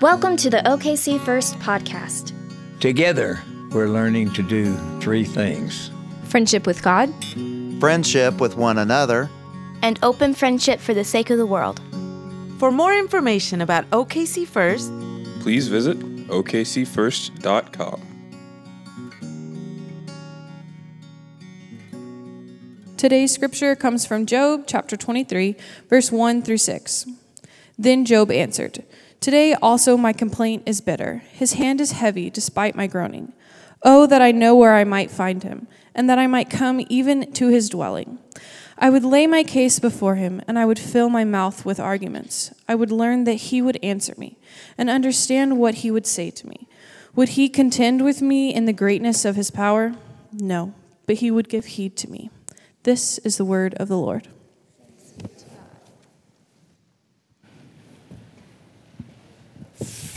Welcome to the OKC First podcast. Together, we're learning to do three things friendship with God, friendship with one another, and open friendship for the sake of the world. For more information about OKC First, please visit okcfirst.com. Today's scripture comes from Job chapter 23, verse 1 through 6. Then Job answered, Today also my complaint is bitter. His hand is heavy despite my groaning. Oh, that I know where I might find him, and that I might come even to his dwelling. I would lay my case before him, and I would fill my mouth with arguments. I would learn that he would answer me, and understand what he would say to me. Would he contend with me in the greatness of his power? No, but he would give heed to me. This is the word of the Lord.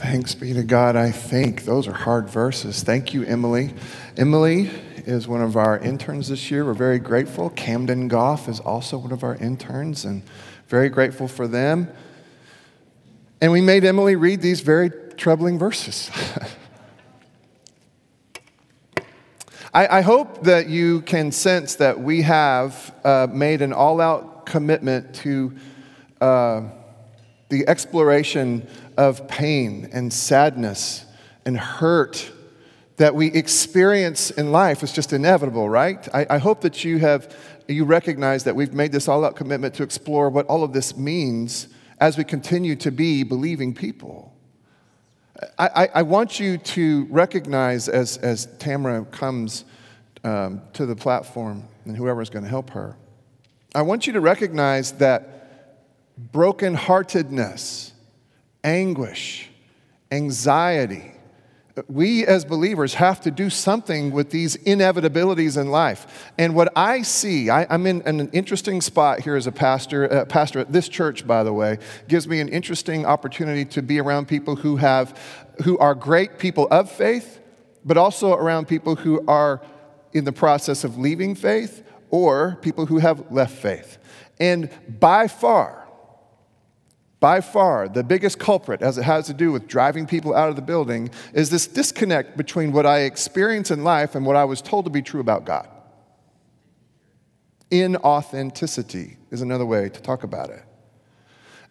Thanks be to God, I think. Those are hard verses. Thank you, Emily. Emily is one of our interns this year. We're very grateful. Camden Goff is also one of our interns, and very grateful for them. And we made Emily read these very troubling verses. I, I, hope that you can sense that we have uh, made an all out commitment to uh, the exploration of pain and sadness and hurt that we experience in life is just inevitable, right? I, I hope that you have you recognize that we've made this all-out commitment to explore what all of this means as we continue to be believing people. I, I, I want you to recognize as, as Tamara comes um, to the platform and whoever is going to help her, I want you to recognize that brokenheartedness anguish, anxiety. We as believers have to do something with these inevitabilities in life. And what I see, I, am in, in, an interesting spot here as a pastor. Uh, pastor at this church, by the way, gives me an interesting opportunity to be around people who have, who are great people of faith, but also around people who are in the process of leaving faith or people who have left faith. And by far, by far, the biggest culprit, as it has to do with driving people out of the building, is this disconnect between what I experience in life and what I was told to be true about God. Inauthenticity is another way to talk about it.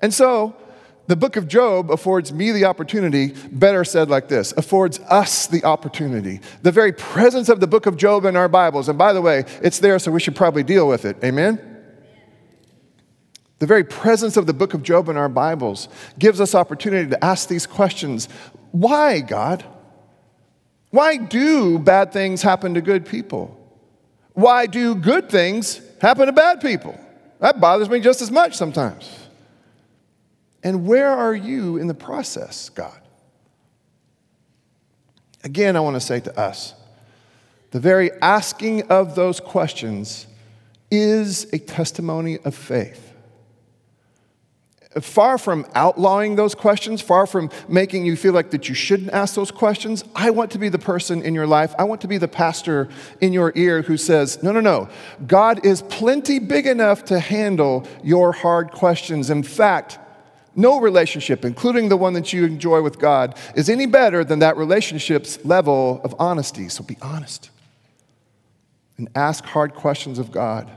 And so, the book of Job affords me the opportunity, better said like this, affords us the opportunity. The very presence of the book of Job in our Bibles, and by the way, it's there, so we should probably deal with it. Amen? The very presence of the book of Job in our Bibles gives us opportunity to ask these questions Why, God? Why do bad things happen to good people? Why do good things happen to bad people? That bothers me just as much sometimes. And where are you in the process, God? Again, I want to say to us the very asking of those questions is a testimony of faith far from outlawing those questions, far from making you feel like that you shouldn't ask those questions, I want to be the person in your life, I want to be the pastor in your ear who says, no, no, no, God is plenty big enough to handle your hard questions. In fact, no relationship, including the one that you enjoy with God, is any better than that relationship's level of honesty. So be honest and ask hard questions of God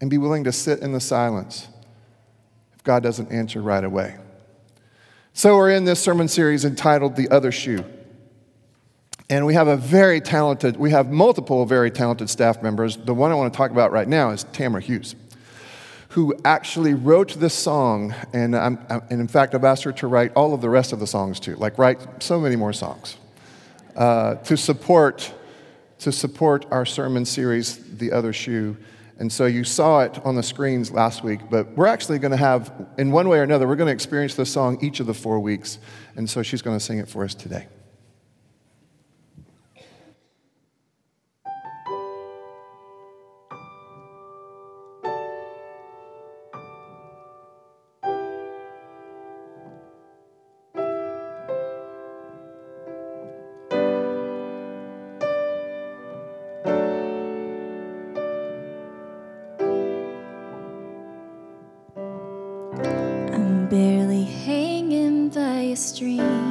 and be willing to sit in the silence God doesn't answer right away. So, we're in this sermon series entitled The Other Shoe. And we have a very talented, we have multiple very talented staff members. The one I want to talk about right now is Tamara Hughes, who actually wrote this song. And, I'm, and in fact, I've asked her to write all of the rest of the songs too, like write so many more songs uh, to, support, to support our sermon series, The Other Shoe. And so you saw it on the screens last week, but we're actually going to have, in one way or another, we're going to experience this song each of the four weeks. And so she's going to sing it for us today. A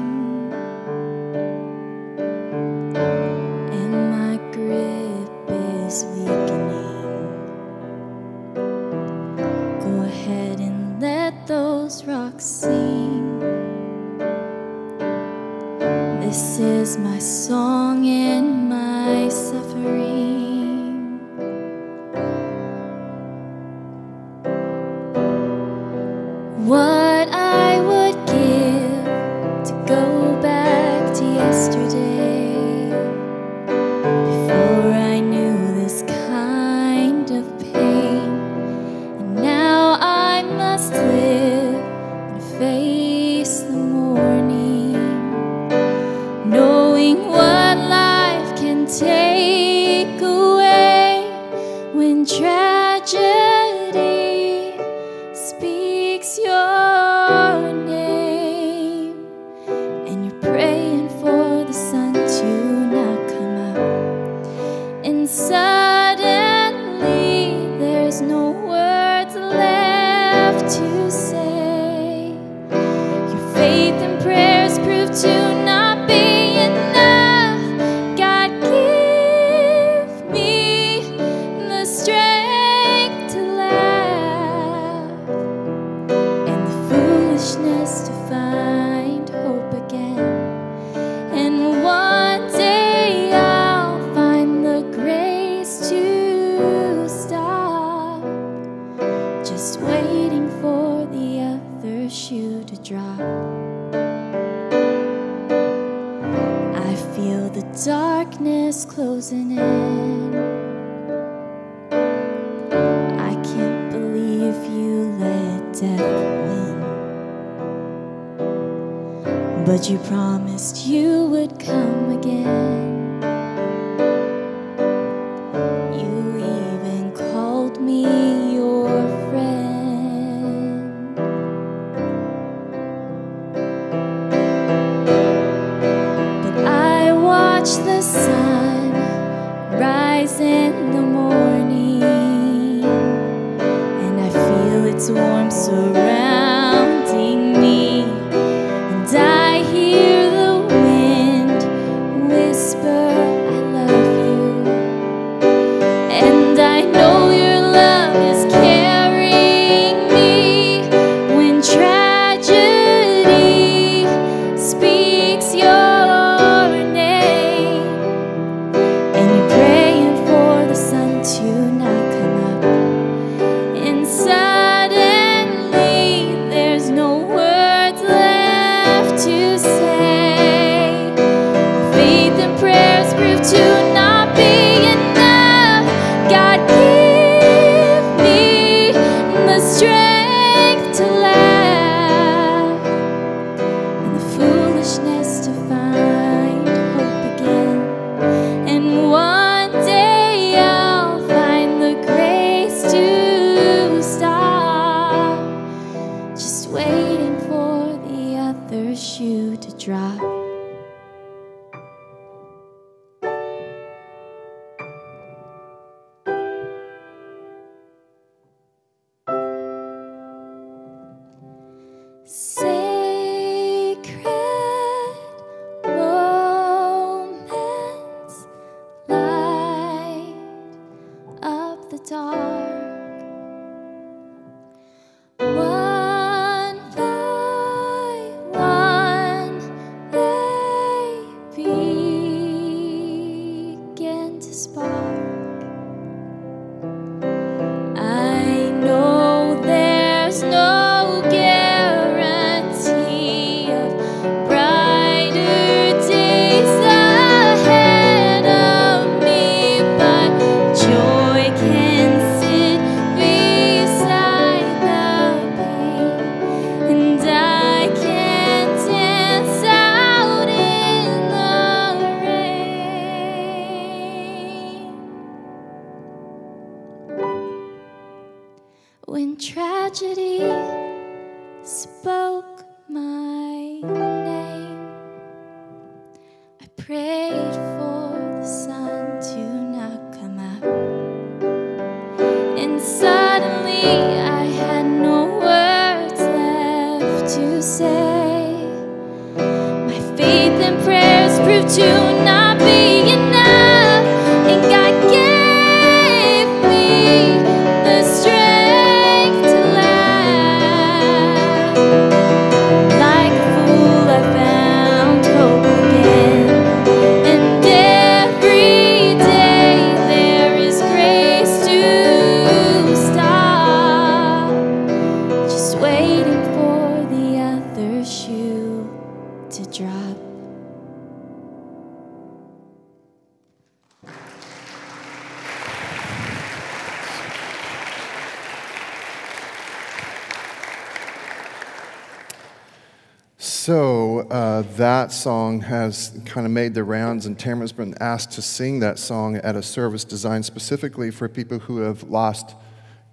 has kind of made the rounds, and Tamara's been asked to sing that song at a service designed specifically for people who have lost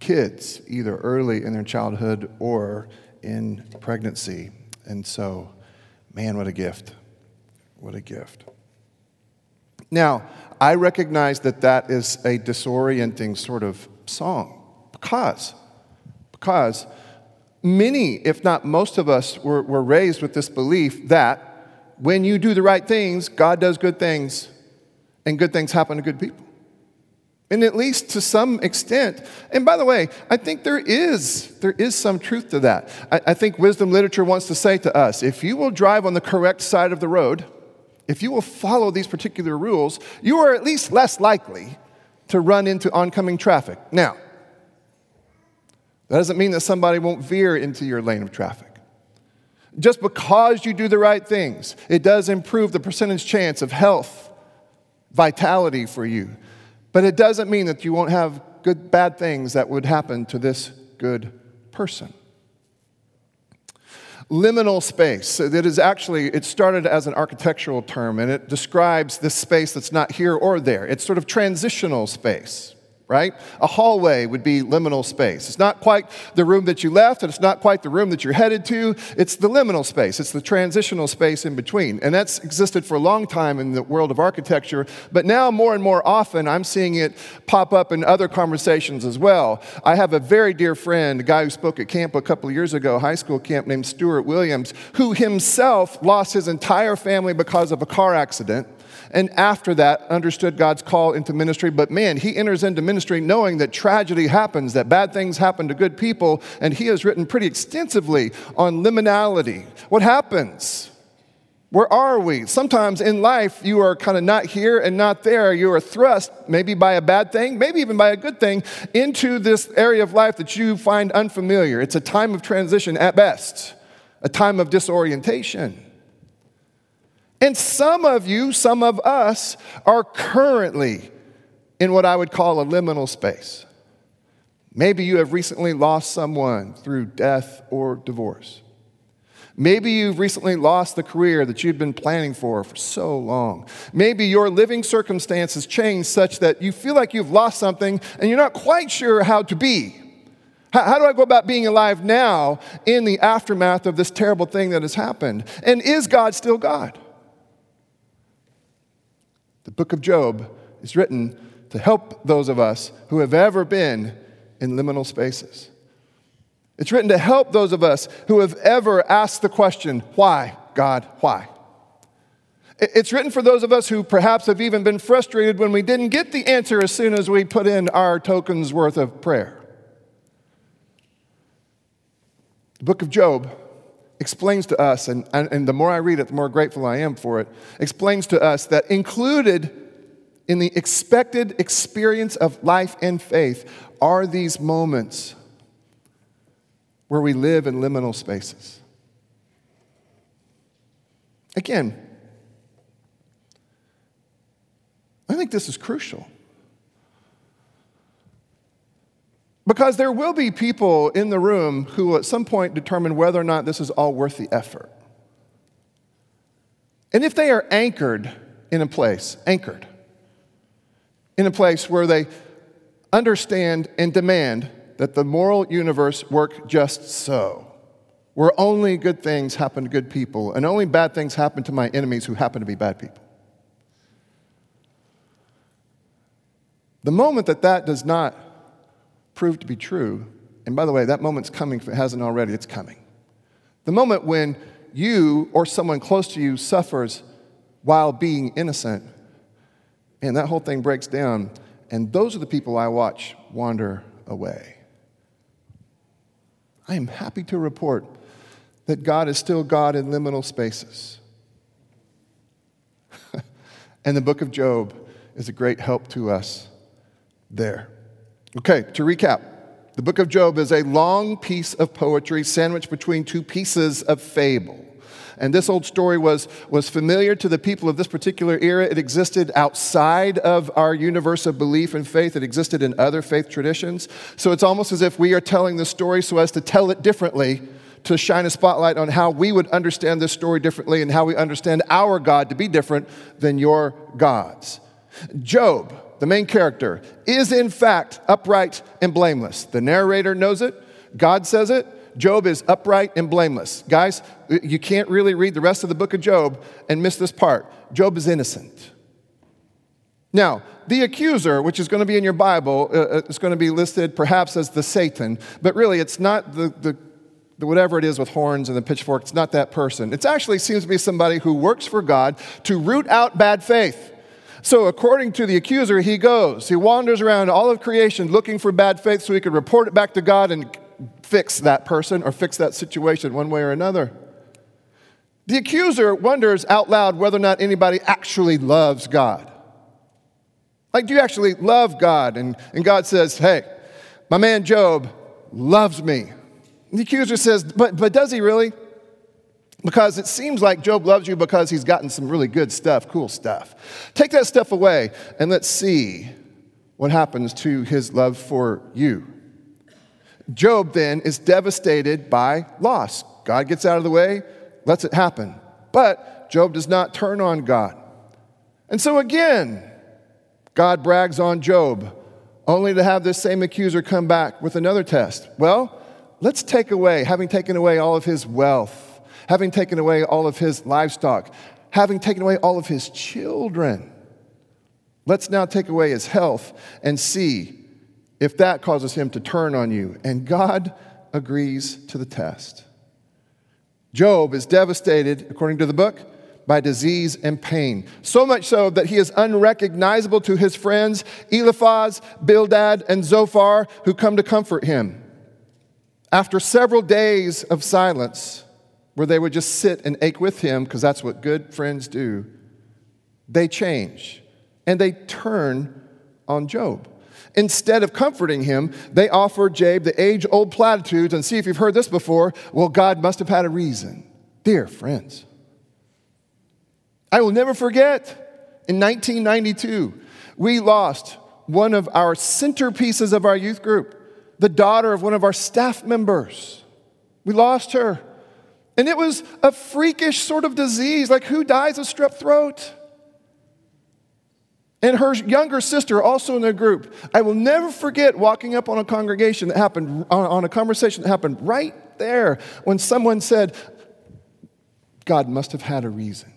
kids, either early in their childhood or in pregnancy. And so, man, what a gift! What a gift. Now, I recognize that that is a disorienting sort of song because, because many, if not most of us, were, were raised with this belief that when you do the right things, God does good things, and good things happen to good people. And at least to some extent, and by the way, I think there is, there is some truth to that. I, I think wisdom literature wants to say to us if you will drive on the correct side of the road, if you will follow these particular rules, you are at least less likely to run into oncoming traffic. Now, that doesn't mean that somebody won't veer into your lane of traffic. Just because you do the right things, it does improve the percentage chance of health, vitality for you. But it doesn't mean that you won't have good, bad things that would happen to this good person. Liminal space. That is actually, it started as an architectural term and it describes this space that's not here or there. It's sort of transitional space right? A hallway would be liminal space. It's not quite the room that you left, and it's not quite the room that you're headed to. It's the liminal space, it's the transitional space in between. And that's existed for a long time in the world of architecture, but now more and more often I'm seeing it pop up in other conversations as well. I have a very dear friend, a guy who spoke at camp a couple years ago, high school camp, named Stuart Williams, who himself lost his entire family because of a car accident and after that understood God's call into ministry. But man, he enters into ministry knowing that tragedy happens, that bad things happen to good people, and he has written pretty extensively on liminality. What happens? Where are we? Sometimes in life, you are kind of not here and not there. You are thrust, maybe by a bad thing, maybe even by a good thing, into this area of life that you find unfamiliar. It's a time of transition at best, a time of disorientation. And some of you, some of us, are currently in what I would call a liminal space. Maybe you have recently lost someone through death or divorce. Maybe you've recently lost the career that you've been planning for for so long. Maybe your living circumstances changed such that you feel like you've lost something and you're not quite sure how to be. How, how do I go about being alive now in the aftermath of this terrible thing that has happened? And is God still God? The book of Job is written to help those of us who have ever been in liminal spaces. It's written to help those of us who have ever asked the question, Why, God, why? It's written for those of us who perhaps have even been frustrated when we didn't get the answer as soon as we put in our tokens worth of prayer. The book of Job explains to us, and, and, the more I read it, the more grateful I am for it, explains to us that included in the expected experience of life and faith are these moments where we live in liminal spaces. Again, I think this is crucial. Because there will be people in the room who will at some point determine whether or not this is all worth the effort. And if they are anchored in a place, anchored in a place where they understand and demand that the moral universe work just so, where only good things happen to good people and only bad things happen to my enemies who happen to be bad people. The moment that that does not prove to be true, and by the way, that moment's coming if it hasn't already, it's coming. The moment when you or someone close to you suffers while being innocent. And that whole thing breaks down. And those are the people I watch wander away. I am happy to report that God is still God in liminal spaces. and the book of Job is a great help to us there. Okay, to recap, the book of Job is a long piece of poetry sandwiched between two pieces of fable. And this old story was, was familiar to the people of this particular era. It existed outside of our universe of belief and faith, it existed in other faith traditions. So it's almost as if we are telling the story so as to tell it differently, to shine a spotlight on how we would understand this story differently and how we understand our God to be different than your gods. Job, the main character, is in fact upright and blameless. The narrator knows it, God says it. Job is upright and blameless. Guys, you can't really read the rest of the book of Job and miss this part. Job is innocent. Now, the accuser, which is going to be in your Bible, uh, uh is going to be listed perhaps as the Satan, but really it's not the, the, the, whatever it is with horns and the pitchfork, it's not that person. It actually seems to be somebody who works for God to root out bad faith. So, according to the accuser, he goes, he wanders around all of creation looking for bad faith so he could report it back to God and fix that person or fix that situation one way or another. The accuser wonders out loud whether or not anybody actually loves God. Like, do you actually love God? And, and God says, hey, my man Job loves me. And the accuser says, but, but does he really? Because it seems like Job loves you because he's gotten some really good stuff, cool stuff. Take that stuff away and let's see what happens to his love for you. Job then is devastated by loss. God gets out of the way, lets it happen. But Job does not turn on God. And so again, God brags on Job, only to have this same accuser come back with another test. Well, let's take away, having taken away all of his wealth, having taken away all of his livestock, having taken away all of his children, let's now take away his health and see if that causes him to turn on you. And God agrees to the test. Job is devastated, according to the book, by disease and pain. So much so that he is unrecognizable to his friends, Eliphaz, Bildad, and Zophar, who come to comfort him. After several days of silence, where they would just sit and ache with him, because that's what good friends do, they change and they turn on Job. Instead of comforting him, they offer Job the age old platitudes and see if you've heard this before. Well, God must have had a reason. Dear friends, I will never forget in 1992, we lost one of our centerpieces of our youth group, the daughter of one of our staff members. We lost her. And it was a freakish sort of disease, like who dies of strep throat? and her younger sister also in the group. I will never forget walking up on a congregation that happened, on a conversation that happened right there when someone said, God must have had a reason.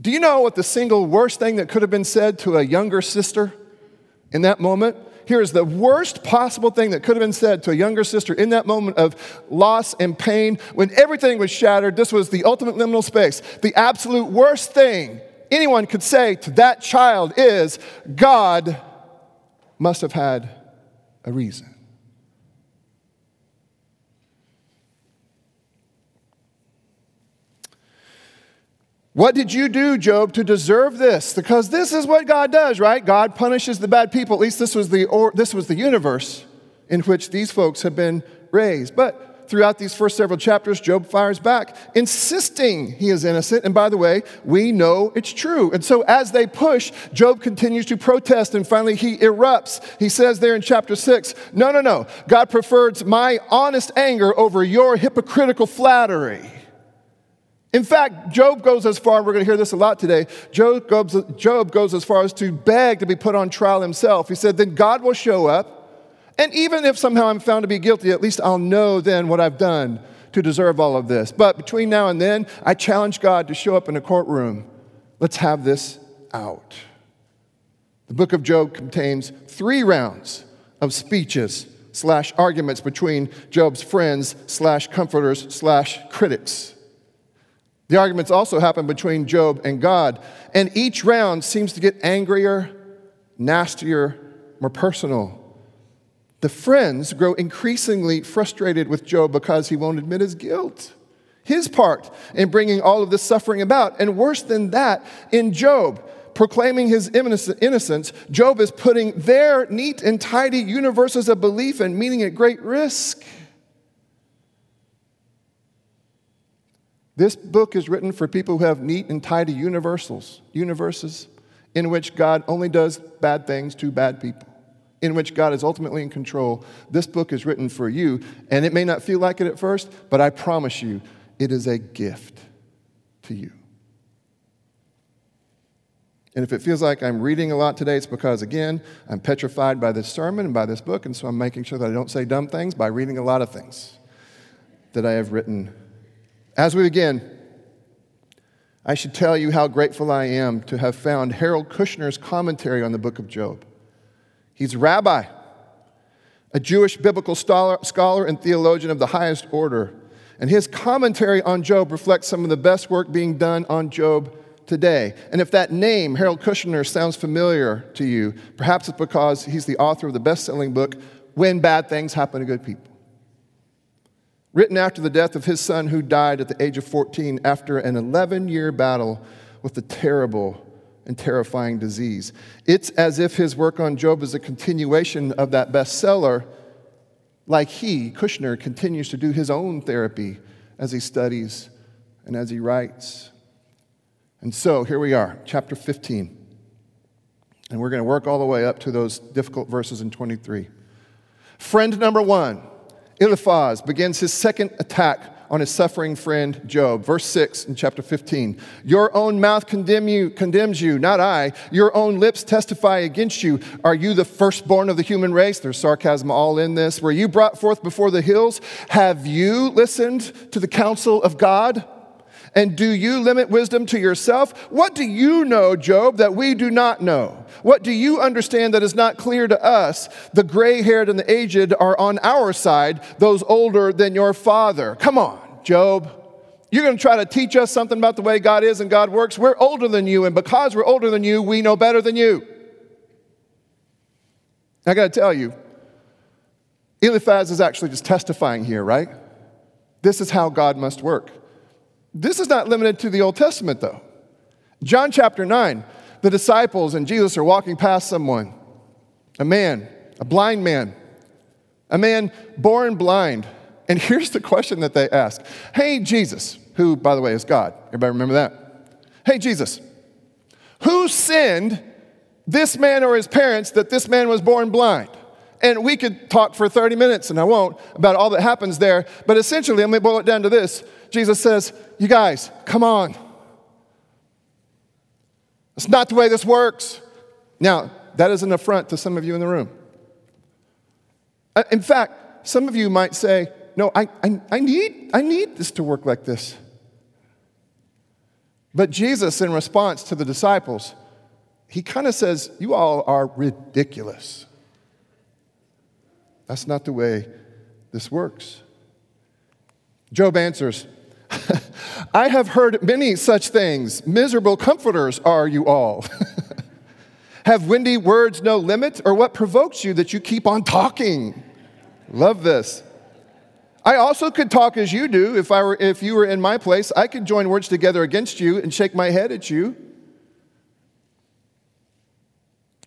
Do you know what the single worst thing that could have been said to a younger sister in that moment? Here is the worst possible thing that could have been said to a younger sister in that moment of loss and pain when everything was shattered. This was the ultimate liminal space. The absolute worst thing anyone could say to that child is God must have had a reason. What did you do, Job, to deserve this? Because this is what God does, right? God punishes the bad people. At least this was the, or, this was the universe in which these folks have been raised. But throughout these first several chapters, Job fires back, insisting he is innocent. And by the way, we know it's true. And so as they push, Job continues to protest, and finally he erupts. He says there in chapter six, No, no, no. God prefers my honest anger over your hypocritical flattery. In fact, Job goes as far, we're going to hear this a lot today. Job goes, Job goes as far as to beg to be put on trial himself. He said, Then God will show up and even if somehow I'm found to be guilty, at least I'll know then what I've done to deserve all of this. But between now and then, I challenge God to show up in a courtroom. Let's have this out. The book of Job contains three rounds of speeches slash arguments between Job's friends slash comforters slash critics. The arguments also happen between Job and God, and each round seems to get angrier, nastier, more personal. The friends grow increasingly frustrated with Job because he won't admit his guilt, his part in bringing all of this suffering about. And worse than that, in Job, proclaiming his innocence, Job is putting their neat and tidy universes of belief and meaning at great risk. This book is written for people who have neat and tidy universals, universes in which God only does bad things to bad people, in which God is ultimately in control. This book is written for you, and it may not feel like it at first, but I promise you, it is a gift to you. And if it feels like I'm reading a lot today, it's because, again, I'm petrified by this sermon and by this book, and so I'm making sure that I don't say dumb things by reading a lot of things that I have written as we begin, I should tell you how grateful I am to have found Harold Kushner's commentary on the book of Job. He's a rabbi, a Jewish biblical scholar and theologian of the highest order. And his commentary on Job reflects some of the best work being done on Job today. And if that name, Harold Kushner, sounds familiar to you, perhaps it's because he's the author of the best selling book, When Bad Things Happen to Good People written after the death of his son, who died at the age of 14 after an 11 year battle with a terrible and terrifying disease. It's as if his work on Job is a continuation of that bestseller, like he, Kushner, continues to do his own therapy as he studies and as he writes. And so here we are, chapter 15. And we're going to work all the way up to those difficult verses in 23. Friend number one Eliphaz begins his second attack on his suffering friend Job. Verse 6 in chapter 15. Your own mouth condemn you, condemns you, not I. Your own lips testify against you. Are you the firstborn of the human race? There's sarcasm all in this. Were you brought forth before the hills? Have you listened to the counsel of God? And do you limit wisdom to yourself? What do you know, Job, that we do not know? What do you understand that is not clear to us? The gray haired and the aged are on our side, those older than your father. Come on, Job. You're going to try to teach us something about the way God is and God works. We're older than you, and because we're older than you, we know better than you. I got to tell you, Eliphaz is actually just testifying here, right? This is how God must work. This is not limited to the Old Testament, though. John chapter 9, the disciples and Jesus are walking past someone, a man, a blind man, a man born blind. And here's the question that they ask Hey, Jesus, who, by the way, is God. Everybody remember that? Hey, Jesus, who sinned this man or his parents that this man was born blind? And we could talk for 30 minutes, and I won't, about all that happens there. But essentially, let me boil it down to this Jesus says, You guys, come on. It's not the way this works. Now, that is an affront to some of you in the room. Uh, in fact, some of you might say, No, I, I, I, need, I need this to work like this. But Jesus, in response to the disciples, he kind of says, You all are ridiculous. That's not the way this works. Job answers, I have heard many such things. Miserable comforters are you all. have windy words no limit? Or what provokes you that you keep on talking? Love this. I also could talk as you do if, I were, if you were in my place. I could join words together against you and shake my head at you.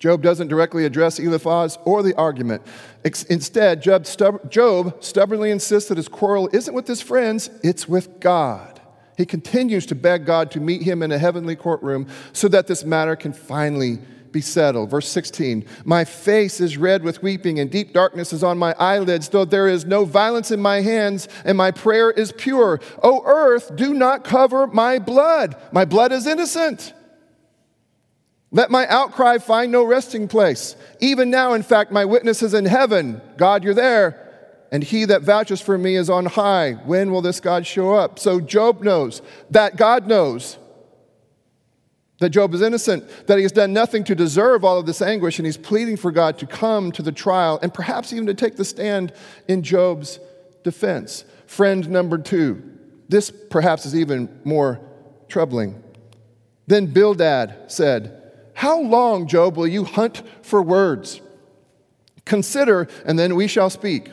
Job doesn't directly address Eliphaz or the argument. Instead, Job, stub- Job stubbornly insists that his quarrel isn't with his friends, it's with God. He continues to beg God to meet him in a heavenly courtroom so that this matter can finally be settled. Verse 16 My face is red with weeping, and deep darkness is on my eyelids, though there is no violence in my hands, and my prayer is pure. O earth, do not cover my blood. My blood is innocent. Let my outcry find no resting place. Even now, in fact, my witness is in heaven. God, you're there. And he that vouches for me is on high. When will this God show up? So Job knows that God knows that Job is innocent, that he has done nothing to deserve all of this anguish, and he's pleading for God to come to the trial and perhaps even to take the stand in Job's defense. Friend number two, this perhaps is even more troubling. Then Bildad said, How long, Job, will you hunt for words? Consider, and then we shall speak.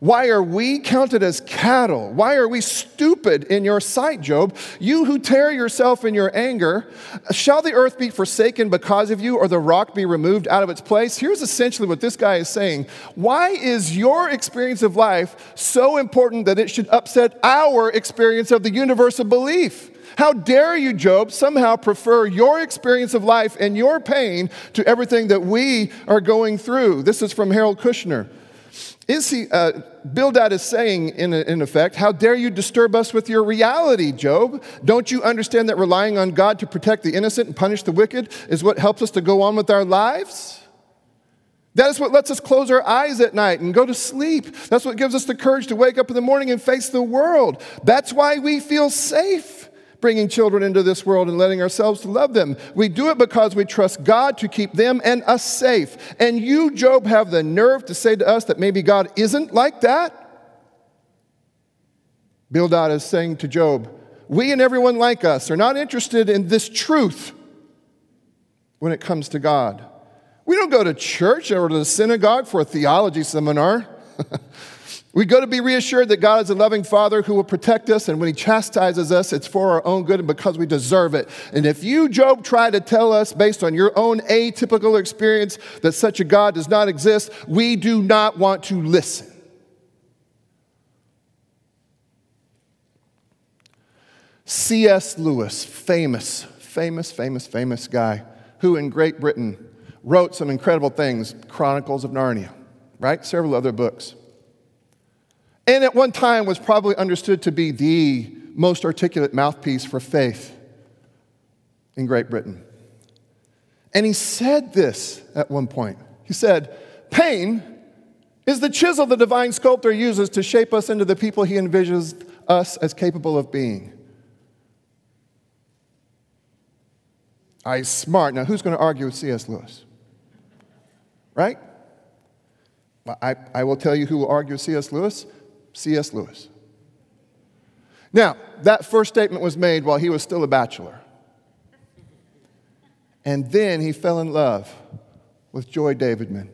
Why are we counted as cattle? Why are we stupid in your sight, Job? You who tear yourself in your anger, shall the earth be forsaken because of you, or the rock be removed out of its place? Here's essentially what this guy is saying. Why is your experience of life so important that it should upset our experience of the universe of belief? How dare you, Job, somehow prefer your experience of life and your pain to everything that we are going through? This is from Harold Kushner. Is he, uh, Bildad is saying, in, in effect, how dare you disturb us with your reality, Job? Don't you understand that relying on God to protect the innocent and punish the wicked is what helps us to go on with our lives? That is what lets us close our eyes at night and go to sleep. That's what gives us the courage to wake up in the morning and face the world. That's why we feel safe bringing children into this world and letting ourselves love them. We do it because we trust God to keep them and us safe. And you, Job, have the nerve to say to us that maybe God isn't like that? Bildad is saying to Job, we and everyone like us are not interested in this truth when it comes to God. We don't go to church or to the synagogue for a theology seminar. We go to be reassured that God is a loving Father who will protect us, and when He chastises us, it's for our own good and because we deserve it. And if you, Job, try to tell us, based on your own atypical experience, that such a God does not exist, we do not want to listen. C.S. Lewis, famous, famous, famous, famous guy, who in Great Britain wrote some incredible things Chronicles of Narnia, right? Several other books and at one time was probably understood to be the most articulate mouthpiece for faith in Great Britain. And he said this at one point. He said, Pain is the chisel the divine sculptor uses to shape us into the people he envisions us as capable of being. I smart. Now, who's going to argue with C.S. Lewis? Right? I, I will tell you who will argue with C.S. Lewis C.S. Lewis. Now, that first statement was made while he was still a bachelor. And then he fell in love with Joy Davidman.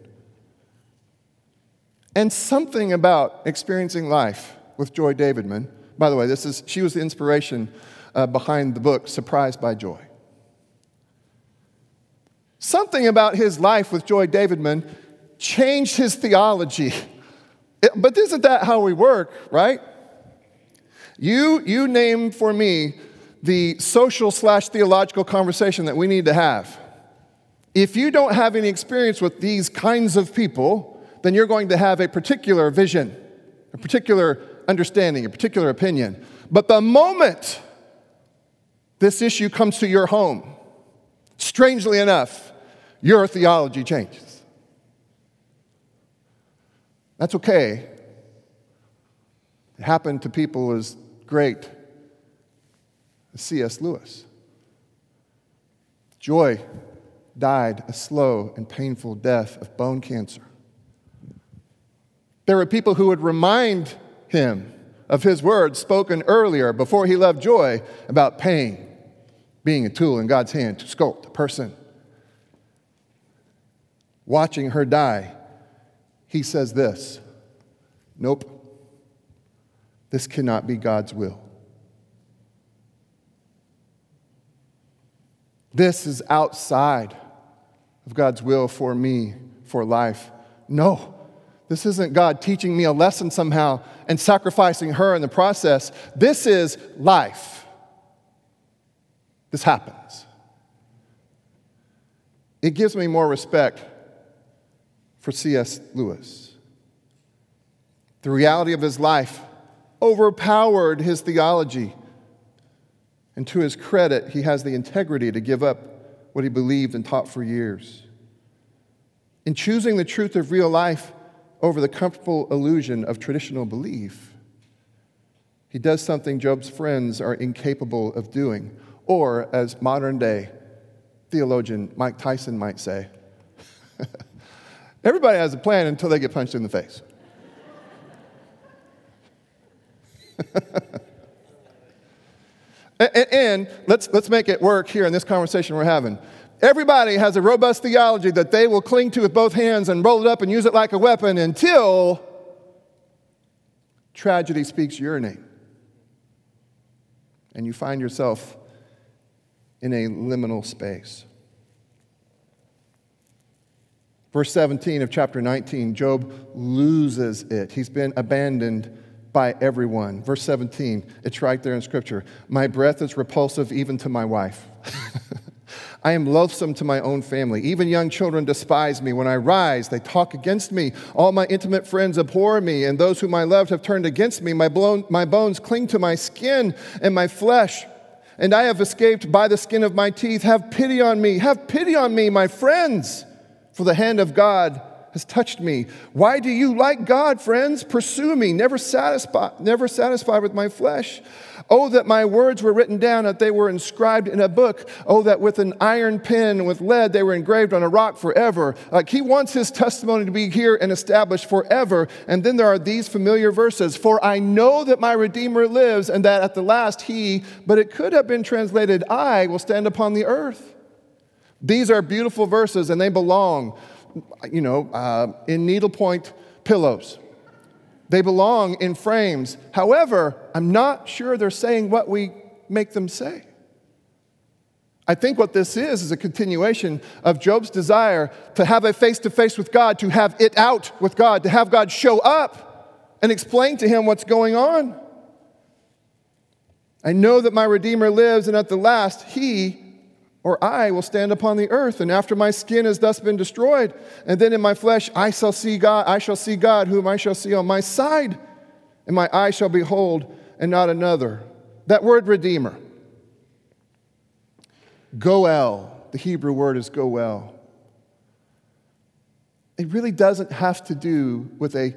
And something about experiencing life with Joy Davidman, by the way, this is, she was the inspiration uh, behind the book Surprised by Joy. Something about his life with Joy Davidman changed his theology but isn't that how we work, right? You, you name for me the social slash theological conversation that we need to have. If you don't have any experience with these kinds of people, then you're going to have a particular vision, a particular understanding, a particular opinion. But the moment this issue comes to your home, strangely enough, your theology changes. That's okay. It happened to people as great as C.S. Lewis. Joy died a slow and painful death of bone cancer. There were people who would remind him of his words spoken earlier before he left Joy about pain being a tool in God's hand to sculpt a person. Watching her die he says this Nope, this cannot be God's will. This is outside of God's will for me, for life. No, this isn't God teaching me a lesson somehow and sacrificing her in the process. This is life. This happens. It gives me more respect for C.S. Lewis. The reality of his life overpowered his theology. And to his credit, he has the integrity to give up what he believed and taught for years. In choosing the truth of real life over the comfortable illusion of traditional belief, he does something Job's friends are incapable of doing, or as modern day theologian Mike Tyson might say, Everybody has a plan until they get punched in the face. A- And let's, let's make it work here in this conversation we're having. Everybody has a robust theology that they will cling to with both hands and roll it up and use it like a weapon until tragedy speaks your name. And you find yourself in a liminal space. Verse 17 of chapter 19, Job loses it. He's been abandoned by everyone. Verse 17, it's right there in Scripture. My breath is repulsive even to my wife. I am loathsome to my own family. Even young children despise me. When I rise, they talk against me. All my intimate friends abhor me, and those whom I loved have turned against me. My, blown, my bones cling to my skin and my flesh, and I have escaped by the skin of my teeth. Have pity on me. Have pity on me, my friends, for the hand of God has touched me. Why do you, like God, friends, pursue me, never satisfied, never satisfied with my flesh? Oh, that my words were written down, that they were inscribed in a book. Oh, that with an iron pen with lead they were engraved on a rock forever. Like he wants his testimony to be here and established forever. And then there are these familiar verses For I know that my Redeemer lives, and that at the last he, but it could have been translated, I will stand upon the earth. These are beautiful verses, and they belong you know, uh, in needlepoint pillows. They belong in frames. However, I'm not sure they're saying what we make them say. I think what this is is a continuation of Job's desire to have a face to face with God, to have it out with God, to have God show up and explain to him what's going on. I know that my Redeemer lives, and at the last, he or I will stand upon the earth, and after my skin has thus been destroyed, and then in my flesh I shall see God, I shall see God, whom I shall see on my side, and my eye shall behold, and not another. That word redeemer, goel, the Hebrew word is goel. It really doesn't have to do with a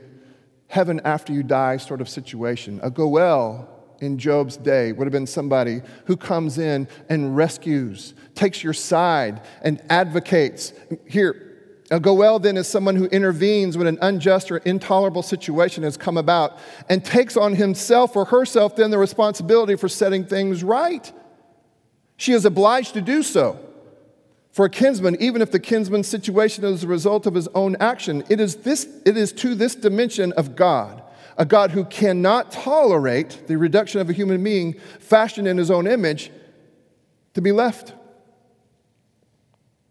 heaven after you die sort of situation. A goel in Job's day would have been somebody who comes in and rescues, takes your side, and advocates. Here, a Goel then is someone who intervenes when an unjust or intolerable situation has come about and takes on himself or herself then the responsibility for setting things right. She is obliged to do so. For a kinsman, even if the kinsman's situation is a result of his own action, it is, this, it is to this dimension of God a God who cannot tolerate the reduction of a human being fashioned in his own image to be left.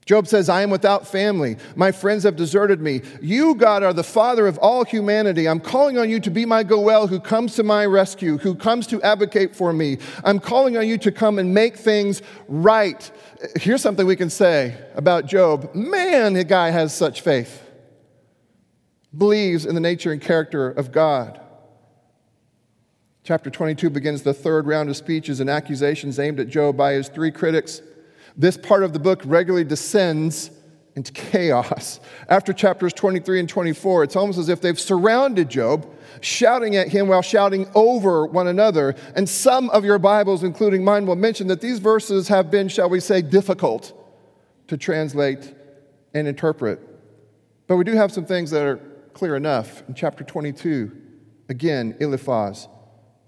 Job says, I am without family. My friends have deserted me. You, God, are the Father of all humanity. I'm calling on you to be my Goel who comes to my rescue, who comes to advocate for me. I'm calling on you to come and make things right. Here's something we can say about Job man, the guy has such faith believes in the nature and character of God. Chapter 22 begins the third round of speeches and accusations aimed at Job by his three critics. This part of the book regularly descends into chaos. After chapters 23 and 24, it's almost as if they've surrounded Job, shouting at him while shouting over one another. And some of your Bibles, including mine, will mention that these verses have been, shall we say, difficult to translate and interpret. But we do have some things that are clear enough. In chapter 22, again, Eliphaz.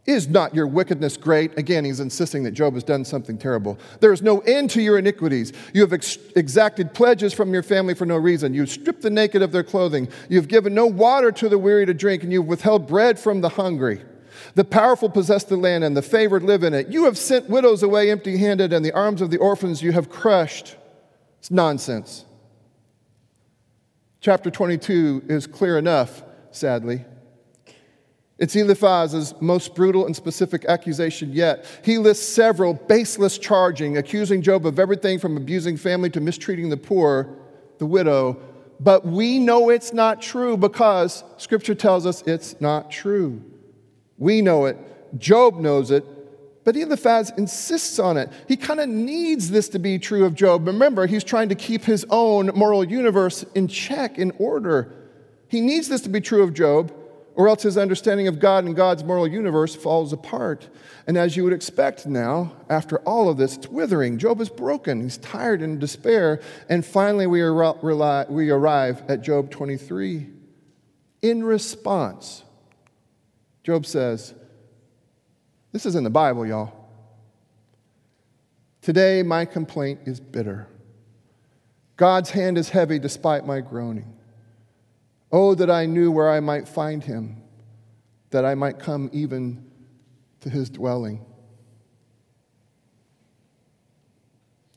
Is not your wickedness great? Again, he's insisting that Job has done something terrible. There is no end to your iniquities. You have ex- exacted pledges from your family for no reason. You've stripped the naked of their clothing. You've given no water to the weary to drink, and you've withheld bread from the hungry. The powerful possess the land, and the favored live in it. You have sent widows away empty handed, and the arms of the orphans you have crushed. It's nonsense. Chapter 22 is clear enough, sadly. It's Eliphaz's most brutal and specific accusation yet. He lists several baseless charging, accusing Job of everything from abusing family to mistreating the poor, the widow. But we know it's not true because Scripture tells us it's not true. We know it. Job knows it. But Eliphaz insists on it. He kind of needs this to be true of Job. Remember, he's trying to keep his own moral universe in check, in order. He needs this to be true of Job, or else his understanding of God and God's moral universe falls apart. And as you would expect now, after all of this, it's withering. Job is broken. He's tired and in despair. And finally, we, ar- we arrive at Job 23. In response, Job says, this is in the Bible, y'all. Today, my complaint is bitter. God's hand is heavy despite my groaning. Oh, that I knew where I might find him, that I might come even to his dwelling.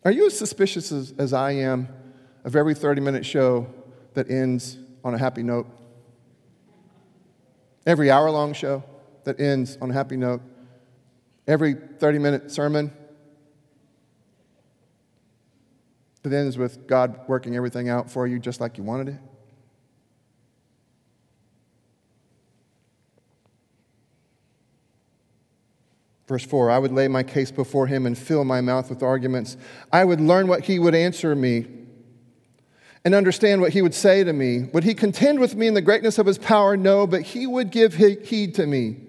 Are you as suspicious as, as I am of every 30 minute show that ends on a happy note? Every hour long show that ends on a happy note? Every 30 minute sermon that ends with God working everything out for you just like you wanted it? Verse 4 I would lay my case before him and fill my mouth with arguments. I would learn what he would answer me and understand what he would say to me. Would he contend with me in the greatness of his power? No, but he would give heed to me.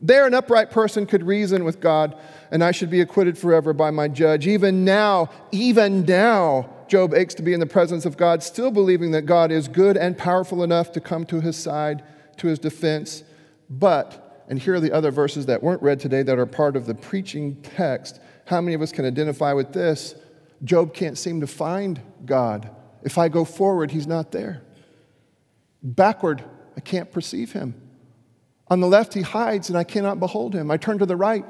There, an upright person could reason with God, and I should be acquitted forever by my judge. Even now, even now, Job aches to be in the presence of God, still believing that God is good and powerful enough to come to his side, to his defense. But, and here are the other verses that weren't read today that are part of the preaching text. How many of us can identify with this? Job can't seem to find God. If I go forward, he's not there. Backward, I can't perceive him. On the left, he hides, and I cannot behold him. I turn to the right,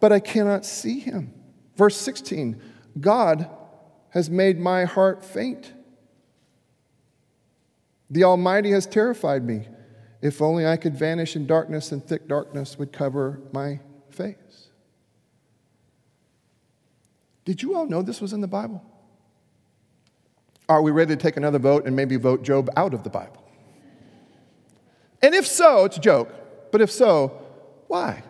but I cannot see him. Verse 16 God has made my heart faint. The Almighty has terrified me. If only I could vanish in darkness, and thick darkness would cover my face. Did you all know this was in the Bible? Are we ready to take another vote and maybe vote Job out of the Bible? And if so, it's a joke. But if so, why?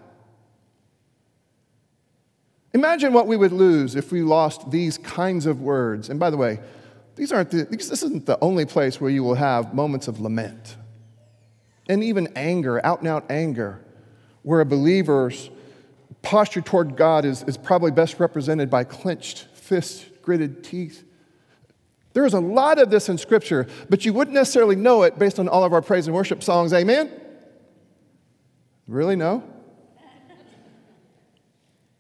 Imagine what we would lose if we lost these kinds of words. And by the way, these aren't the, this isn't the only place where you will have moments of lament and even anger, out and out anger, where a believer's posture toward God is, is probably best represented by clenched fists, gritted teeth. There is a lot of this in Scripture, but you wouldn't necessarily know it based on all of our praise and worship songs. Amen? Really? No?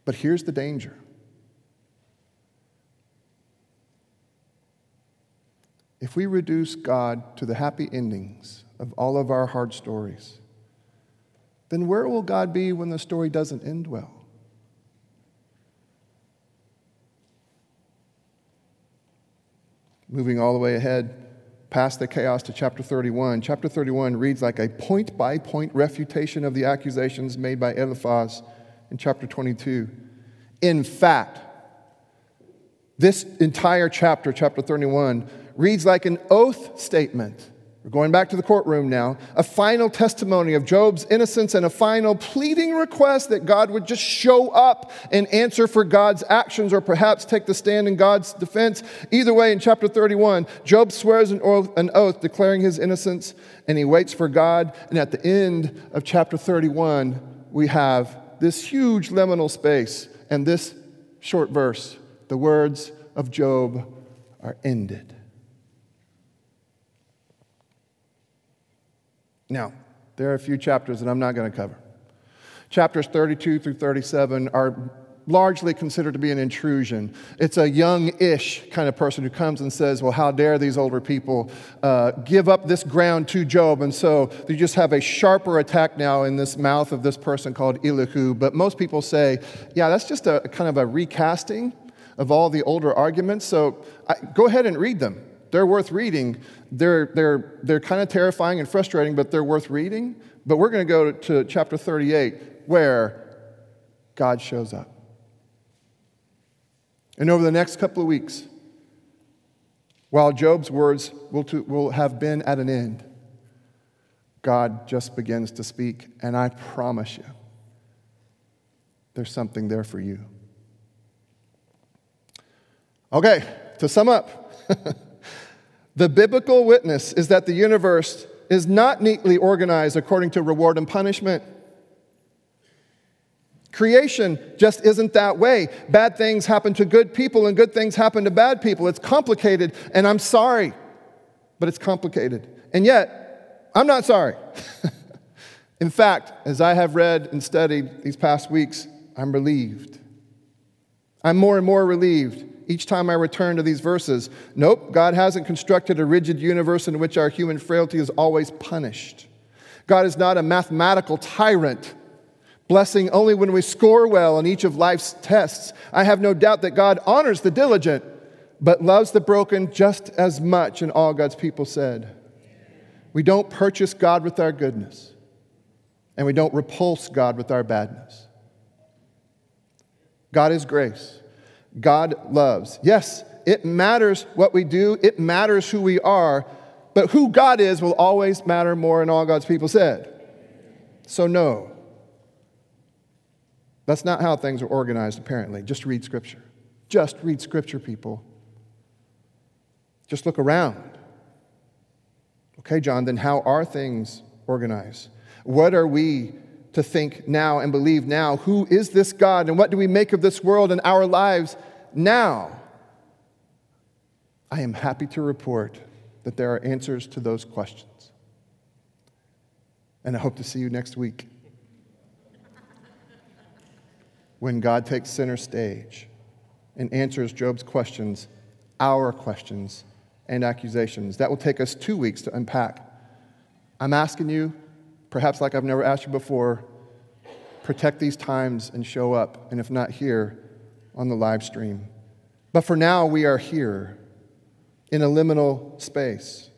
But here's the danger. If we reduce God to the happy endings of all of our hard stories, then where will God be when the story doesn't end well? Moving all the way ahead, past the chaos to chapter 31. Chapter 31 reads like a point by point refutation of the accusations made by Eliphaz in chapter 22. In fact, this entire chapter, chapter 31, reads like an oath statement we're going back to the courtroom now. A final testimony of Job's innocence and a final pleading request that God would just show up and answer for God's actions or perhaps take the stand in God's defense. Either way, in chapter 31, Job swears an oath, an oath declaring his innocence and he waits for God. And at the end of chapter 31, we have this huge liminal space and this short verse. The words of Job are ended. Now, there are a few chapters that I'm not going to cover. Chapters 32 through 37 are largely considered to be an intrusion. It's a young ish kind of person who comes and says, Well, how dare these older people uh, give up this ground to Job? And so you just have a sharper attack now in this mouth of this person called Elihu. But most people say, Yeah, that's just a kind of a recasting of all the older arguments. So I, go ahead and read them. They're worth reading. They're, they're, they're kind of terrifying and frustrating, but they're worth reading. But we're going to go to chapter 38 where God shows up. And over the next couple of weeks, while Job's words will, to, will have been at an end, God just begins to speak. And I promise you, there's something there for you. Okay, to sum up. The biblical witness is that the universe is not neatly organized according to reward and punishment. Creation just isn't that way. Bad things happen to good people and good things happen to bad people. It's complicated, and I'm sorry, but it's complicated. And yet, I'm not sorry. In fact, as I have read and studied these past weeks, I'm relieved. I'm more and more relieved each time I return to these verses. Nope, God hasn't constructed a rigid universe in which our human frailty is always punished. God is not a mathematical tyrant, blessing only when we score well on each of life's tests. I have no doubt that God honors the diligent, but loves the broken just as much, and all God's people said. We don't purchase God with our goodness, and we don't repulse God with our badness. God is grace. God loves. Yes, it matters what we do, it matters who we are, but who God is will always matter more, and all God's people said. So, no. That's not how things are organized, apparently. Just read Scripture. Just read Scripture, people. Just look around. Okay, John, then how are things organized? What are we to think now and believe now? Who is this God and what do we make of this world and our lives now? I am happy to report that there are answers to those questions. And I hope to see you next week when God takes center stage and answers Job's questions, our questions, and accusations. That will take us two weeks to unpack. I'm asking you, perhaps like I've never asked you before, protect these times and show up, and if not here, on the live stream. But for now, we are here in a liminal space.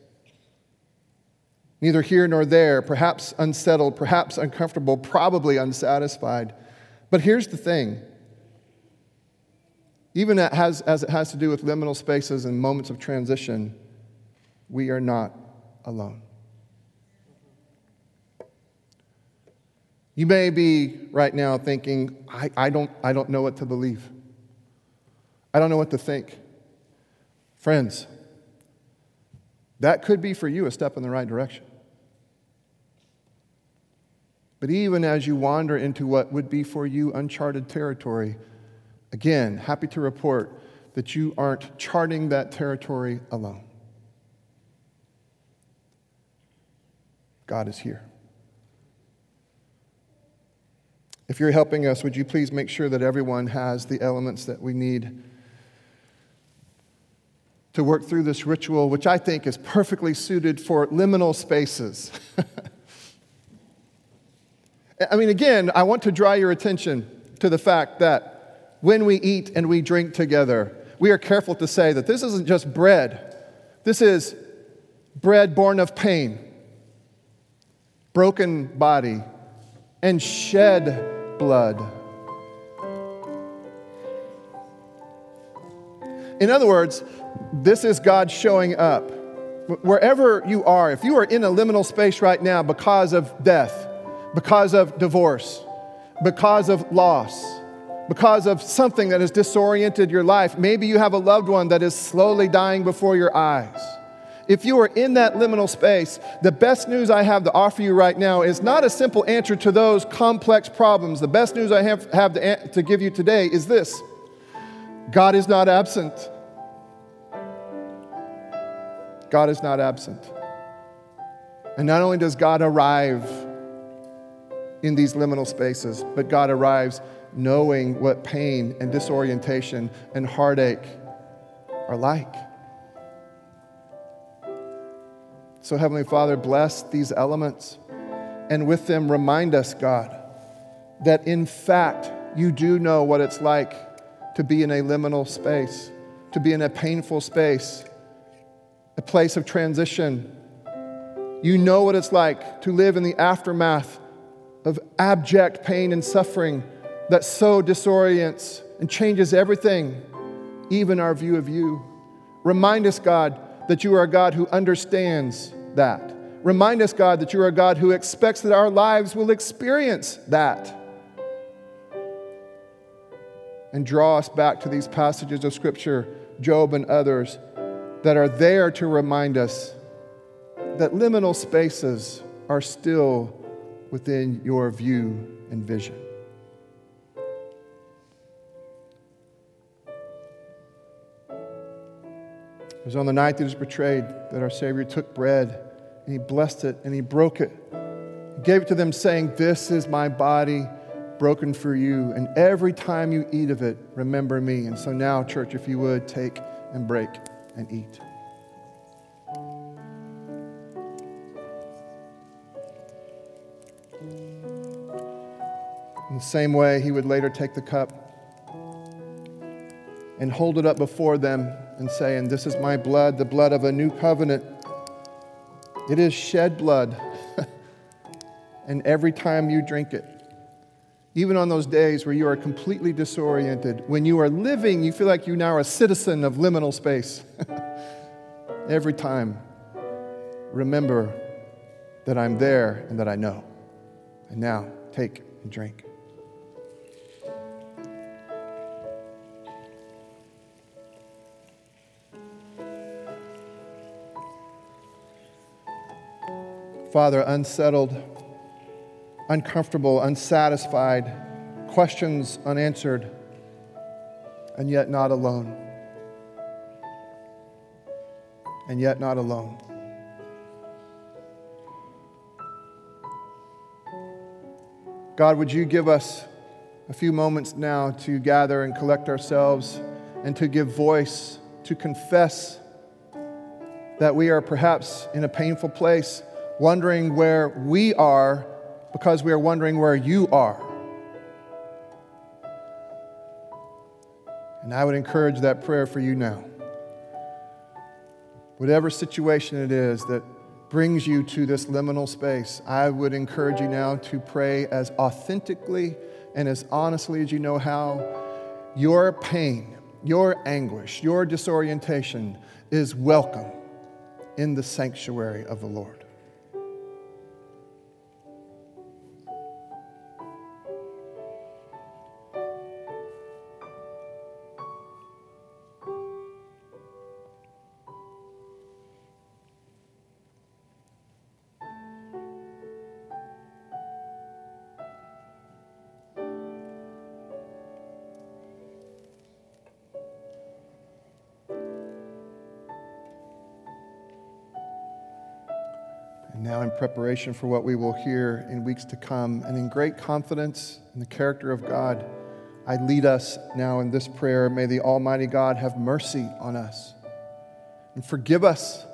Neither here nor there, perhaps unsettled, perhaps uncomfortable, probably unsatisfied. But here's the thing even as, it has to do with liminal spaces and moments of transition, we are not alone. You may be right now thinking, I, I, don't, I don't know what to believe. I don't know what to think. Friends, that could be for you a step in the right direction. But even as you wander into what would be for you uncharted territory, again, happy to report that you aren't charting that territory alone. God is here. If you're helping us, would you please make sure that everyone has the elements that we need to work through this ritual, which I think is perfectly suited for liminal spaces? I mean, again, I want to draw your attention to the fact that when we eat and we drink together, we are careful to say that this isn't just bread, this is bread born of pain, broken body, and shed blood. In other words, this is God showing up. Wherever you are, if you are in a liminal space right now because of death, because of divorce, because of loss, because of something that has disoriented your life, maybe you have a loved one that is slowly dying before your eyes if you are in that liminal space, the best news I have to offer you right now is not a simple answer to those complex problems. The best news I have, have to, to give you today is this God is not absent. God is not absent. And not only does God arrive in these liminal spaces, but God arrives knowing what pain and disorientation and heartache are like. So, Heavenly Father, bless these elements and with them remind us, God, that in fact you do know what it's like to be in a liminal space, to be in a painful space, a place of transition. You know what it's like to live in the aftermath of abject pain and suffering that so disorients and changes everything, even our view of you. Remind us, God, that you are a God who understands that. Remind us, God, that you are a God who expects that our lives will experience that. And draw us back to these passages of Scripture, Job and others, that are there to remind us that liminal spaces are still within your view and vision. It was on the night that he was betrayed that our Savior took bread and he blessed it and he broke it. He gave it to them, saying, This is my body broken for you. And every time you eat of it, remember me. And so now, church, if you would, take and break and eat. In the same way, he would later take the cup and hold it up before them and say, And this is my blood, the blood of a new covenant. It is shed blood. and every time you drink it, even on those days where you are completely disoriented, when you are living, you feel like you now are a citizen of liminal space. every time, remember that I'm there and that I know. And now, take and drink. Father, unsettled, uncomfortable, unsatisfied, questions unanswered, and yet not alone. And yet not alone. God, would you give us a few moments now to gather and collect ourselves and to give voice, to confess that we are perhaps in a painful place wondering where we are because we are wondering where you are. And I would encourage that prayer for you now. Whatever situation it is that brings you to this liminal space, I would encourage you now to pray as authentically and as honestly as you know how. Your pain, your anguish, your disorientation is welcome in the sanctuary of the Lord. Preparation for what we will hear in weeks to come, and in great confidence in the character of God, I lead us now in this prayer. May the Almighty God have mercy on us and forgive us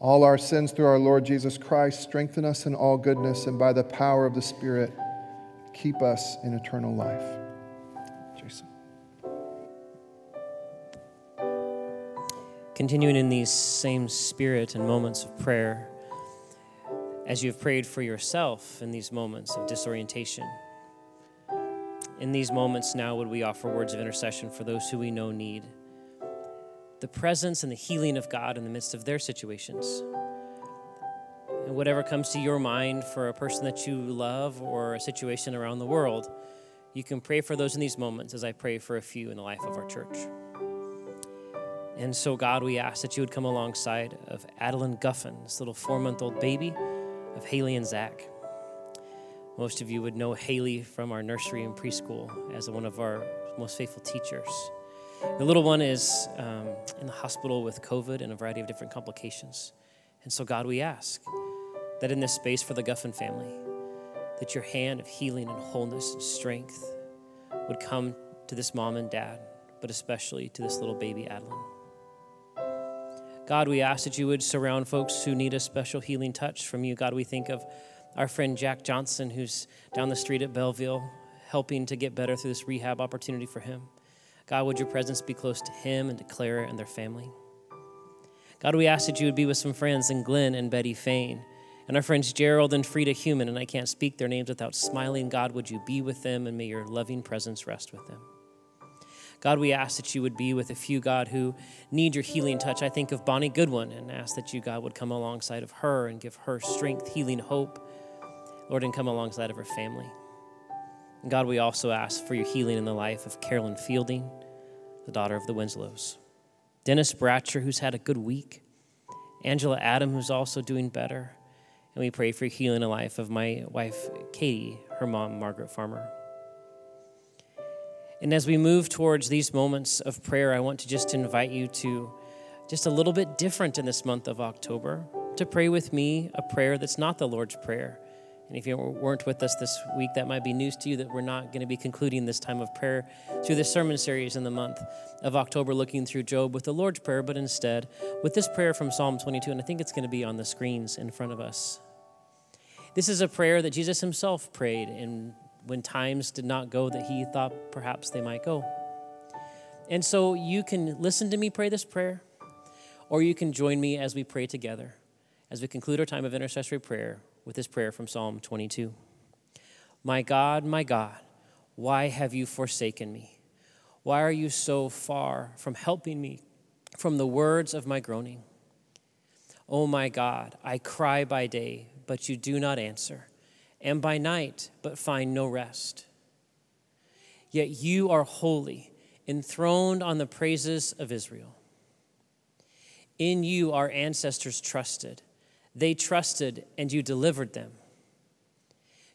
all our sins through our Lord Jesus Christ. Strengthen us in all goodness, and by the power of the Spirit, keep us in eternal life. Jason. Continuing in these same spirit and moments of prayer, as you have prayed for yourself in these moments of disorientation. In these moments now, would we offer words of intercession for those who we know need the presence and the healing of God in the midst of their situations? And whatever comes to your mind for a person that you love or a situation around the world, you can pray for those in these moments as I pray for a few in the life of our church. And so, God, we ask that you would come alongside of Adeline Guffin, this little four month old baby of Haley and Zach. Most of you would know Haley from our nursery and preschool as one of our most faithful teachers. The little one is um, in the hospital with COVID and a variety of different complications. And so, God, we ask that in this space for the Guffin family, that your hand of healing and wholeness and strength would come to this mom and dad, but especially to this little baby Adeline. God, we ask that you would surround folks who need a special healing touch from you. God, we think of our friend Jack Johnson, who's down the street at Belleville, helping to get better through this rehab opportunity for him. God, would your presence be close to him and to Clara and their family? God, we ask that you would be with some friends and Glenn and Betty Fain and our friends Gerald and Frida Human, and I can't speak their names without smiling. God, would you be with them and may your loving presence rest with them? God, we ask that you would be with a few, God, who need your healing touch. I think of Bonnie Goodwin and ask that you, God, would come alongside of her and give her strength, healing, hope, Lord, and come alongside of her family. And God, we also ask for your healing in the life of Carolyn Fielding, the daughter of the Winslows. Dennis Bratcher, who's had a good week. Angela Adam, who's also doing better. And we pray for healing in the life of my wife, Katie, her mom, Margaret Farmer. And as we move towards these moments of prayer, I want to just invite you to just a little bit different in this month of October to pray with me a prayer that's not the Lord's Prayer. And if you weren't with us this week, that might be news to you that we're not going to be concluding this time of prayer through this sermon series in the month of October, looking through Job with the Lord's Prayer, but instead with this prayer from Psalm 22. And I think it's going to be on the screens in front of us. This is a prayer that Jesus himself prayed in when times did not go that he thought perhaps they might go. And so you can listen to me pray this prayer, or you can join me as we pray together as we conclude our time of intercessory prayer with this prayer from Psalm 22. My God, my God, why have you forsaken me? Why are you so far from helping me from the words of my groaning? Oh my God, I cry by day, but you do not answer, and by night, but find no rest. Yet you are holy, enthroned on the praises of Israel. In you our ancestors trusted they trusted, and you delivered them.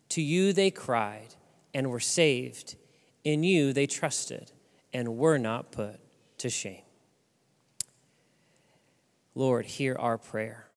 To you they cried and were saved. In you they trusted and were not put to shame. Lord, hear our prayer.